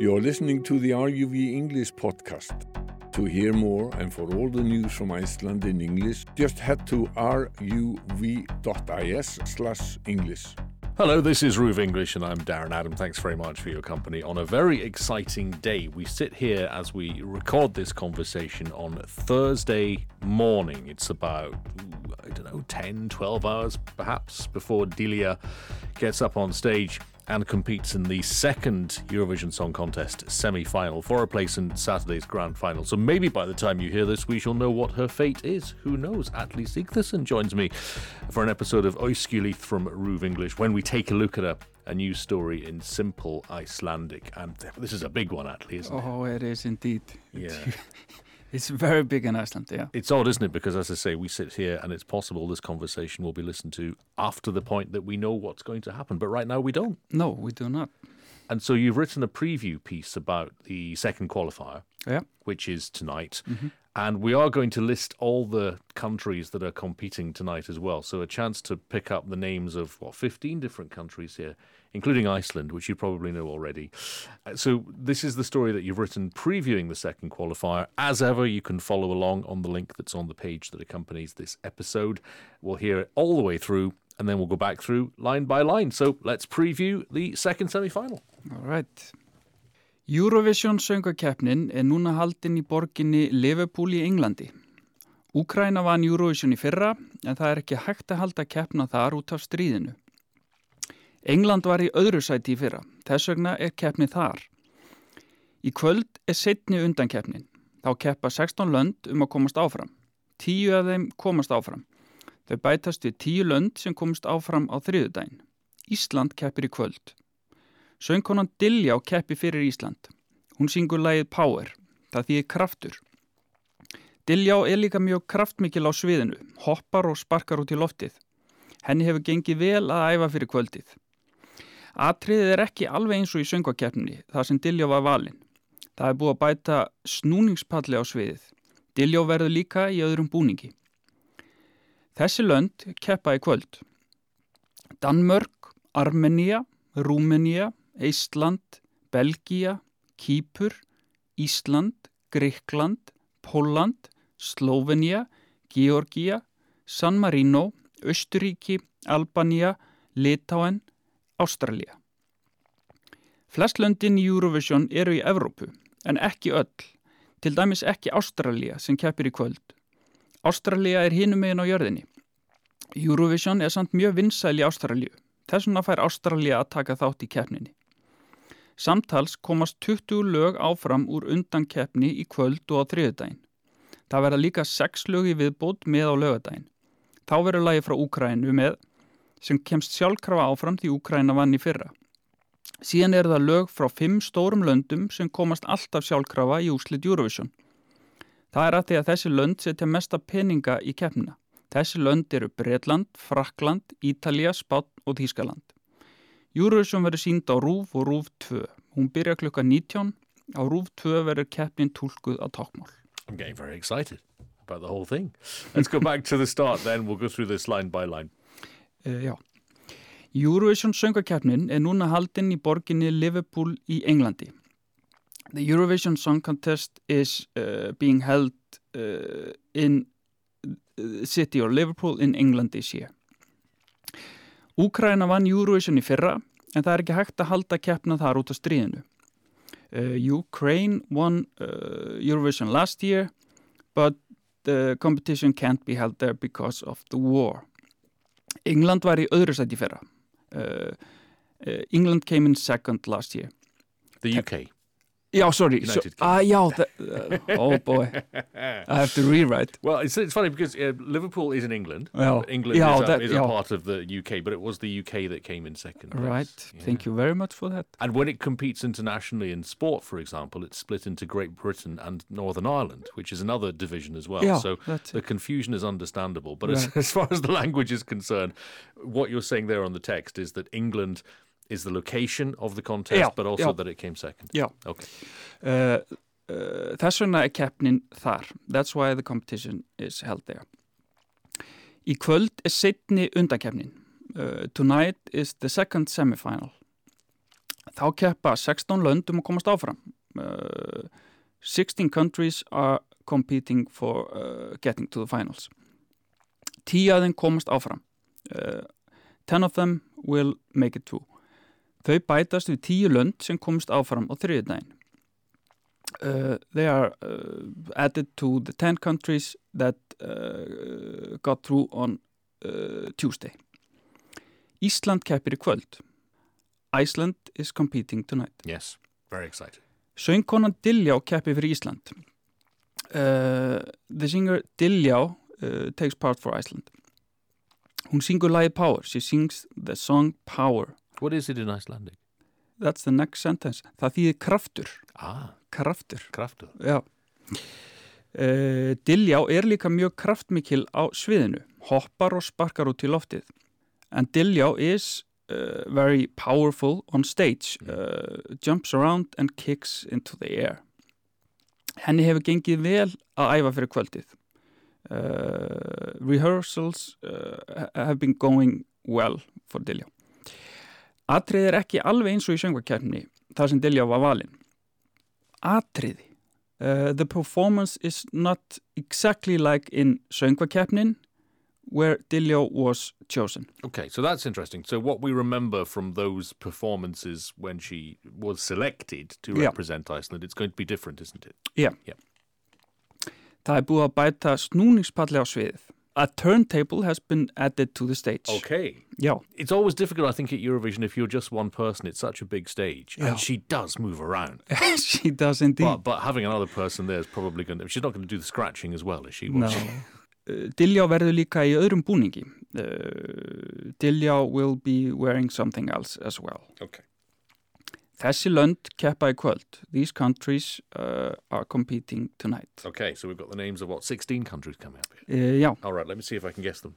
You're listening to the RUV English podcast. To hear more and for all the news from Iceland in English, just head to ruv.is slash English. Hello, this is Ruve English, and I'm Darren Adam. Thanks very much for your company on a very exciting day. We sit here as we record this conversation on Thursday morning. It's about, I don't know, 10, 12 hours perhaps before Delia gets up on stage and competes in the second Eurovision Song Contest semi final for a place in Saturday's grand final. So maybe by the time you hear this, we shall know what her fate is. Who knows? Atli Sigtherson joins me for an episode of Oiskilith from Ruve English when we take a look at a, a news story in simple Icelandic. And this is a big one, Atli, isn't it? Oh, it is indeed. Yeah. It's very big in Iceland, yeah. It's odd, isn't it? Because as I say, we sit here and it's possible this conversation will be listened to after the point that we know what's going to happen. But right now we don't. No, we do not. And so you've written a preview piece about the second qualifier, Yeah. which is tonight. Mm-hmm. And we are going to list all the countries that are competing tonight as well. So a chance to pick up the names of, what, 15 different countries here, including Iceland, which you probably know already. Uh, So this is the story that you've written previewing the second qualifier. As ever, you can follow along on the link that's on the page that accompanies this episode. We'll hear it all the way through. And then we'll go back through line by line. So let's preview the second semi final. All right. Eurovision söngakeppnin er núna haldin í borginni Liverpool í Englandi. Úkraina vann Eurovision í fyrra en það er ekki hægt að halda keppna þar út af stríðinu. England var í öðru sæti í fyrra, þess vegna er keppni þar. Í kvöld er setni undankeppnin. Þá keppa 16 lönd um að komast áfram. Tíu af þeim komast áfram. Þau bætast við tíu lönd sem komast áfram á þriðudaginn. Ísland keppir í kvöld. Söngkonan Diljá keppi fyrir Ísland. Hún syngur lagið Power, það þýðir kraftur. Diljá er líka mjög kraftmikil á sviðinu, hoppar og sparkar út í loftið. Henni hefur gengið vel að æfa fyrir kvöldið. Atriðið er ekki alveg eins og í söngakeppninni, það sem Diljá var valinn. Það er búið að bæta snúningspalli á sviðið. Diljá verður líka í öðrum búningi. Þessi lönd keppa í kvöld. Danmörk, Armenia, Rúmenía, Eistland, Belgia, Kýpur, Ísland, Greikland, Póland, Slóvenía, Georgia, San Marino, Östuríki, Albania, Litáen, Ástralja. Flest löndin í Eurovision eru í Evrópu, en ekki öll, til dæmis ekki Ástralja sem keppir í kvöld. Ástralja er hinum megin á jörðinni. Eurovision er samt mjög vinsæl í Ástralju, þess vegna fær Ástralja að taka þátt í keppninni. Samtals komast 20 lög áfram úr undan keppni í kvöld og á þriðudaginn. Það verða líka 6 lög í viðbót með á lögadaginn. Þá verður lagi frá Úkrænu með sem kemst sjálfkrafa áfram því Úkræna vann í fyrra. Síðan er það lög frá 5 stórum löndum sem komast alltaf sjálfkrafa í úslit Eurovision. Það er að því að þessi lönd setja mesta peninga í keppnina. Þessi lönd eru Breitland, Frakland, Ítalija, Spán og Þískaland. Eurovision verður sínd á RÚV og RÚV 2. Hún byrja klukka 19. Á RÚV 2 verður keppnin tólkuð á tákmál. I'm getting very excited about the whole thing. Let's go back to the start then. We'll go through this line by line. Uh, já. Eurovision söngakeppnin er núna haldinn í borginni Liverpool í Englandi. The Eurovision Song Contest is uh, being held uh, in the city of Liverpool in England this year. Úkraina vann Eurovision í fyrra en það er ekki hægt að halda keppna þar út af stríðinu. Uh, Ukraine won Eurovision last year but the competition can't be held there because of the war. England var í öðru sæti fyrra. Uh, uh, England came in second last year. The UK. Já, sorry. United so, ah, já, the, uh, oh boy. I have to rewrite. Well, it's, it's funny because uh, Liverpool is in England. Well, England yeah, is, a, that- is a part of the UK, but it was the UK that came in second. place. Right. Yeah. Thank you very much for that. And when it competes internationally in sport, for example, it's split into Great Britain and Northern Ireland, which is another division as well. Yeah, so the confusion is understandable. But as, as far as the language is concerned, what you're saying there on the text is that England is the location of the contest, Yeah, but also yeah. that it came second. Já. Okay. Uh, uh, þess vegna er keppnin þar. That's why the competition is held there. Í kvöld er setni undankeppnin. Uh, tonight is the second semifinal. Þá keppa 16 lönd um að komast áfram. Uh, 16 countries are competing for uh, getting to the finals. Tíu af þeim komast áfram. Uh, 10 of them will make it through. Þau bætast við tíu lönd sem komast áfram á þriðdægin. Uh, they are uh, added to the 10 countries that uh, got through on uh, Tuesday. Ísland keppir í kvöld. Iceland is competing tonight. Yes, very exciting. Söngkonan Dilljá keppi fyrir Ísland. Uh, the singer Dilljá uh, takes part for Iceland. Hún syngur lagi Power. She sings the song Power. What is it in Icelandic? That's the next sentence. Það þýðir kraftur. Ah, Kraftur. kraftur. Já. Uh, Dilljá er líka mjög kraftmikil á sviðinu. Hoppar og sparkar út í loftið. And Dilljá is uh, very powerful on stage. Uh, jumps around and kicks into the air. Henni hefur gengið vel að æfa fyrir kvöldið. Rehearsals have been going well for Dilljá. Atrið er ekki alveg eins og í söngvakefni þar sem Dilljá var valinn. Atriði. Uh, the performance is not exactly like in söngvakefnin where Dilljá was chosen. Okay, so that's interesting. So what we remember from those performances when she was selected to Yeah. represent Iceland, it's going to be different, isn't it? Yeah. Yeah. Það er búið að bæta snúningspalli á sviðið. A turntable has been added to the stage. Okay. Yeah. It's always difficult, I think, at Eurovision if you're just one person. It's such a big stage, Yeah. and she does move around. she does indeed. But, but having another person there is probably going to. She's not going to do the scratching as well, is she? No. she? Uh, verður líka í öðrum búningi. Uh, Dilljá will be wearing something else as well. Okay. Þessi lönd keppa í kvöld. These countries uh, are competing tonight. Okay, so we've got the names of what, 16 countries coming up here. Uh, já, All right, let me see if I can guess them.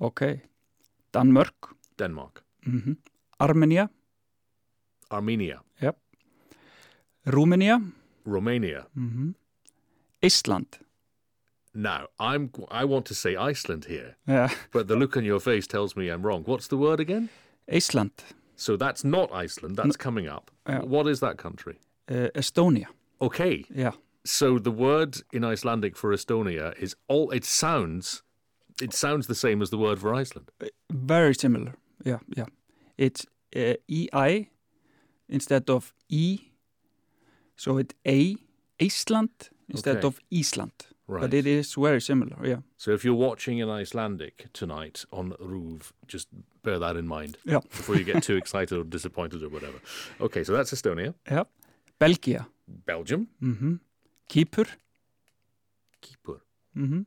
ok. Danmörk, Denmark, mm Armenia, Armenia, Rúmenia, Romania. mm Ísland. Now, I'm I want to say Iceland here, yeah. but the look on your face tells me I'm wrong. What's the word again? Ísland. So that's not Iceland. That's coming up. Yeah. What is that country? Uh, Estonia. Okay, Yeah. so the word in Icelandic for Estonia is all. It sounds, it sounds the same as the word for Iceland. very similar. Yeah, yeah. It's uh, EI instead of E. So it's A, Iceland instead Okay. of Ísland. Right. But it is very similar, yeah. So if you're watching in Icelandic tonight on Ruv, just bear that in mind Yeah. before you get too excited or disappointed or whatever. Okay, so that's Estonia, yeah. Belgia. Belgium, Mm Kýpur. Kýpur. Mm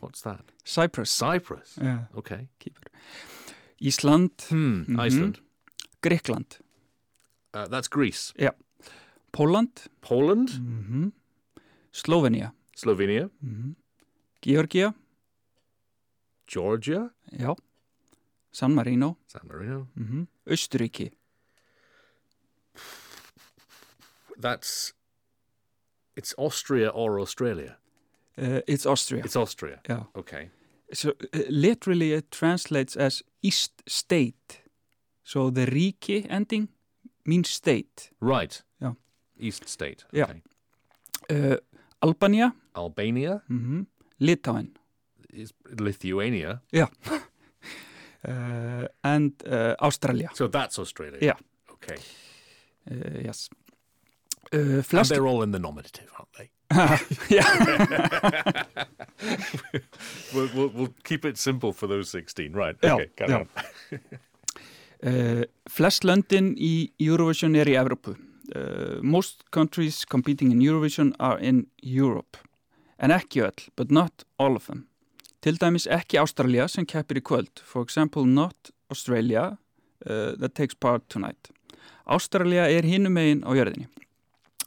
What's that? Cyprus. Cyprus. Yeah, Okay. Kýpur. Ísland. Hmm. Mhm. Iceland. Gríkland. Uh, that's Greece. Yeah. Póland. Poland, Mm Slovenia. Slovenia, Mm Georgia. Georgia, Já. San Marino. San Marino. Mm Östuríki. That's it's Austria or Australia. Uh, it's Austria. It's Austria. yeah. Okay. So uh, literally it translates as East State. So the ríki ending means state. Right. Yeah. East State. Yeah. Uh, Albania, Albania mm Litauen, is Lithuania. uh, and uh, Australia. So that's Australia. Yeah. Okay. Uh, yes. Uh, And they're all in the nominative, aren't they? yeah. We'll, we'll, we'll keep it simple for those 16. Right. Yeah, Okay. carry yeah. on. Flest löndin í Eurovision er í Evrópu. Most countries competing in Eurovision are in Europe. En ekki öll, but not all of them. Til dæmis ekki Ástralja sem keppir í kvöld. For example, not Australia uh, that takes part tonight. Ástralja er hinum megin á jörðinni.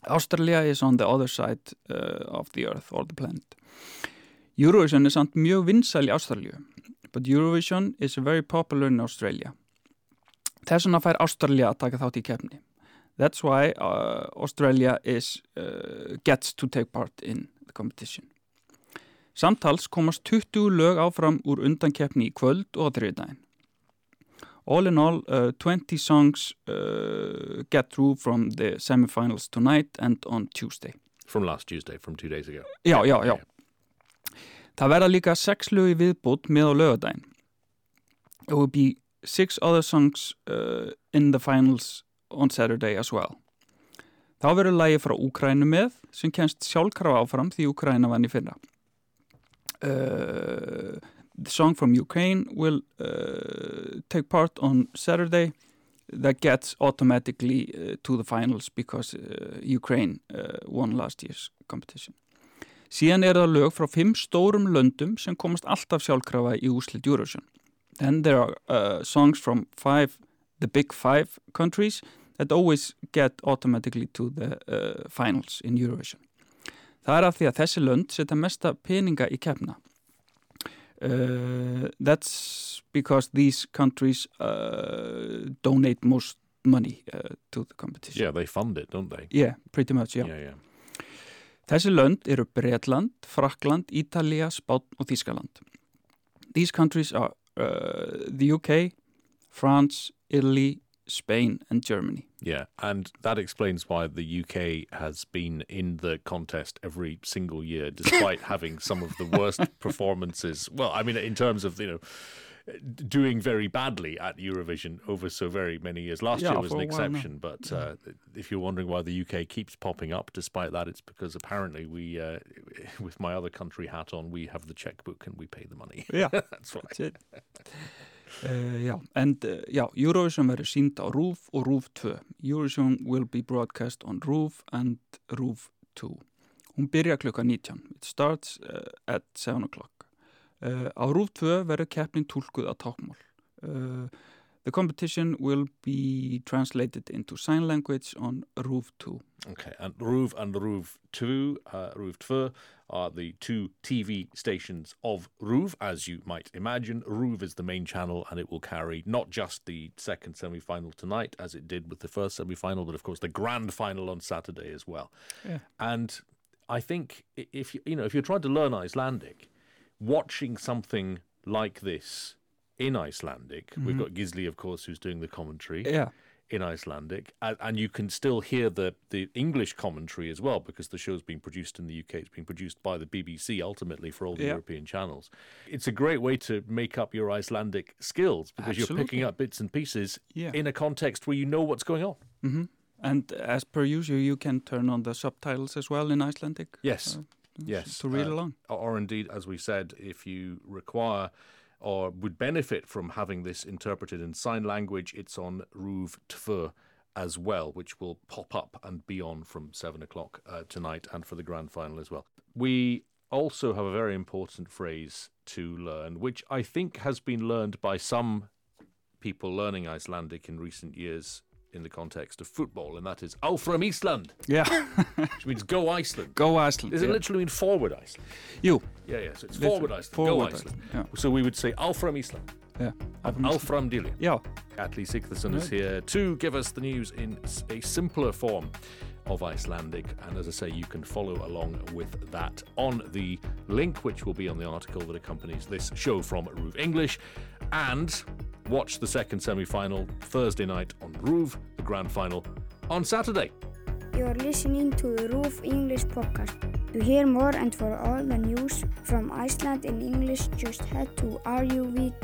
Ástralja is on the other side uh, of the earth or the planet. Eurovision er samt mjög vinsæl í Ástralju. But Eurovision is very popular in Australia. Þess vegna fær Ástralja að taka þátt í keppni. That's why uh, Australia is, uh, gets to take part in competition. Samtals komast 20 lög áfram úr undankeppni í kvöld og þriðdægin. All in all, uh, 20 songs uh, get through from the semifinals tonight and on Tuesday. From last Tuesday, from two days ago. Já, já, já. Það verða líka sex lögi viðbútt með á lögadaginn. It will be six other songs uh, in the finals on Saturday as well. Þá verður lægi frá Úkrænu með sem kennst sjálfkrafa áfram því Úkræna vann í fyrra. Uh, the song from Ukraine will uh, take part on Saturday that gets automatically uh, to the finals because uh, Ukraine uh, won last year's competition. Síðan er það lög frá fimm stórum löndum sem komast alltaf sjálfkrafa í úslit Eurovision. Then there are uh, songs from five, the big five countries that always get automatically to the uh, finals in Eurovision. Það er af því að þessi lönd setja mesta peninga í keppna. Uh, that's because these countries uh, donate most money uh, to the competition. Yeah, they fund it, don't they? Yeah, pretty much, yeah. Yeah, yeah. Þessi lönd eru Breitland, Frakland, Ítalija, Spán og Þískaland. These countries are uh, the UK, France, Italy, Spain and Germany. Yeah, and that explains why the UK has been in the contest every single year, despite having some of the worst performances. Well, I mean, in terms of you know doing very badly at Eurovision over so very many years. Last Yeah, year was an a while now. exception, but uh, if you're wondering why the UK keeps popping up, despite that, it's because apparently we, uh, with my other country hat on, we have the checkbook and we pay the money. Yeah, That's right. that's it. Uh, já, and uh, já, Eurovision verður sínd á RÚF og RÚF 2. Eurovision will be broadcast on RÚF and RÚF 2. Hún byrja klukka 19. It starts uh, at 7 o'clock. Uh, á RÚF 2 verður keppnin tólkuð á tákmál. The competition will be translated into sign language on RÚF 2. Okay, and Ruv and Ruv 2, uh, Ruv 2 are the two TV stations of Ruv, as you might imagine. Ruv is the main channel and it will carry not just the second semi final tonight, as it did with the first semi final, but of course the grand final on Saturday as well. Yeah. And I think if you, you know, if you're trying to learn Icelandic, watching something like this in Icelandic, we've mm-hmm. got Gisli, of course, who's doing the commentary Yeah, in Icelandic, and, you can still hear the the English commentary as well because the show's being produced in the UK. It's being produced by the BBC ultimately for all the Yeah. European channels. It's a great way to make up your Icelandic skills because you're picking up bits and pieces Yeah. in a context where you know what's going on. hmm and as per usual, you can turn on the subtitles as well in Icelandic. Yes. uh, Yes, To read uh, along. or indeed, as we said, if you require or would benefit from having this interpreted in sign language, it's on Ruv Tver as well, which will pop up and be on from seven o'clock uh, tonight and for the grand final as well. We also have a very important phrase to learn, which I think has been learned by some people learning Icelandic in recent years in the context of football, and that is oh, Áfram Ísland, Yeah, which means go Iceland. go Iceland. Does it literally mean forward Iceland? You. Yeah, yeah. So it's Literally, forward Iceland. Go forward Iceland. Iceland, So we would say oh, Alfram Iceland. Yeah. Alfram oh, Dillian. Já, Atli Sigthason is here to give us the news in a simpler form of Icelandic. And as I say, you can follow along with that on the link, which will be on the article that accompanies this show from Roof English. And watch the second semi final Thursday night on Roove, the grand final on Saturday. You are listening to the Roof English podcast. To hear more and for all the news from Iceland in English, just head to ruv.is/english.